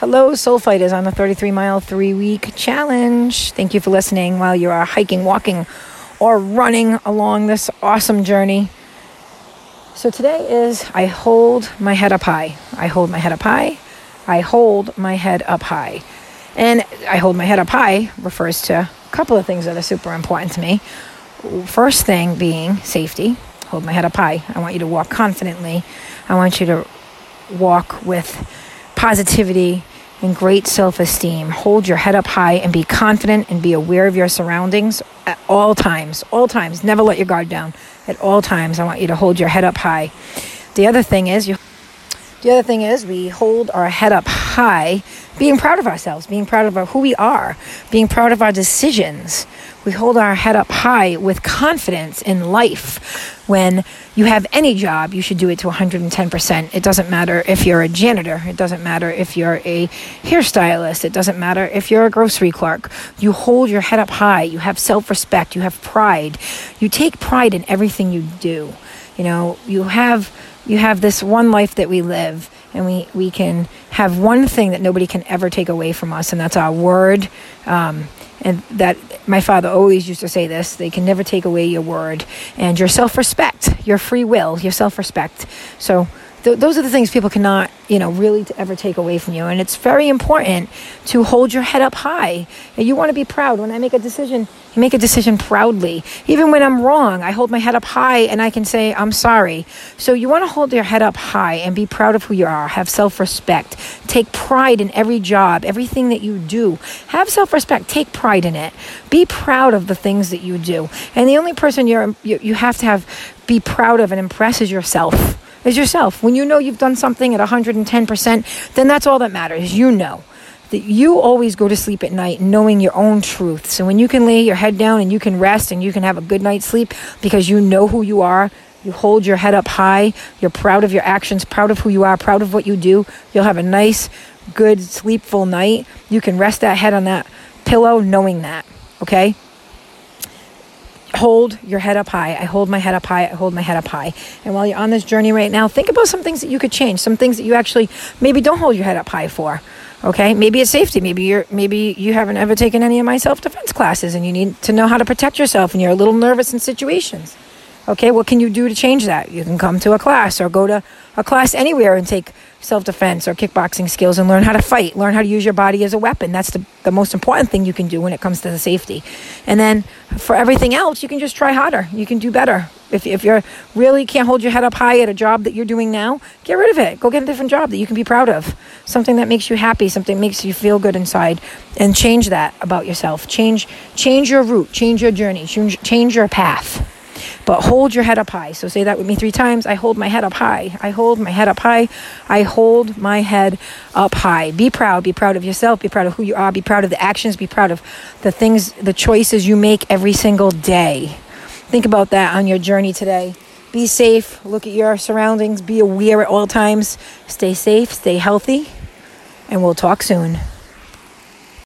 Hello, Soul Fighters, on the 33 mile, three week challenge. Thank you for listening while you are hiking, walking, or running along this awesome journey. So, today is I hold my head up high. I hold my head up high. I hold my head up high. And I hold my head up high refers to a couple of things that are super important to me. First thing being safety. Hold my head up high. I want you to walk confidently. I want you to walk with positivity and great self esteem. Hold your head up high and be confident and be aware of your surroundings at all times. All times. Never let your guard down. At all times, I want you to hold your head up high. The other thing is, you the other thing is, we hold our head up high, being proud of ourselves, being proud of who we are, being proud of our decisions. We hold our head up high with confidence in life. When you have any job, you should do it to 110%. It doesn't matter if you're a janitor, it doesn't matter if you're a hairstylist, it doesn't matter if you're a grocery clerk. You hold your head up high, you have self respect, you have pride. You take pride in everything you do. You know, you have you have this one life that we live and we, we can have one thing that nobody can ever take away from us and that's our word um, and that my father always used to say this they can never take away your word and your self-respect your free will your self-respect. So th- those are the things people cannot, you know, really ever take away from you. And it's very important to hold your head up high. And you want to be proud. When I make a decision, you make a decision proudly. Even when I'm wrong, I hold my head up high and I can say, I'm sorry. So you want to hold your head up high and be proud of who you are. Have self respect. Take pride in every job, everything that you do. Have self respect. Take pride in it. Be proud of the things that you do. And the only person you're, you, you have to have be proud of and impress is yourself is yourself. When you know you've done something at 110%, then that's all that matters. You know that you always go to sleep at night knowing your own truth. So when you can lay your head down and you can rest and you can have a good night's sleep because you know who you are, you hold your head up high, you're proud of your actions, proud of who you are, proud of what you do, you'll have a nice, good, sleepful night. You can rest that head on that pillow knowing that, okay? Hold your head up high. I hold my head up high. I hold my head up high. And while you're on this journey right now, think about some things that you could change, some things that you actually maybe don't hold your head up high for. Okay? Maybe it's safety. Maybe you're maybe you haven't ever taken any of my self-defense classes and you need to know how to protect yourself and you're a little nervous in situations. Okay, what can you do to change that? You can come to a class or go to a class anywhere and take self defense or kickboxing skills and learn how to fight, learn how to use your body as a weapon. That's the, the most important thing you can do when it comes to the safety. And then for everything else, you can just try harder. You can do better. If, if you really can't hold your head up high at a job that you're doing now, get rid of it. Go get a different job that you can be proud of. Something that makes you happy, something that makes you feel good inside. And change that about yourself. Change, change your route, change your journey, change, change your path. But hold your head up high. So say that with me three times. I hold my head up high. I hold my head up high. I hold my head up high. Be proud. Be proud of yourself. Be proud of who you are. Be proud of the actions. Be proud of the things, the choices you make every single day. Think about that on your journey today. Be safe. Look at your surroundings. Be aware at all times. Stay safe. Stay healthy. And we'll talk soon.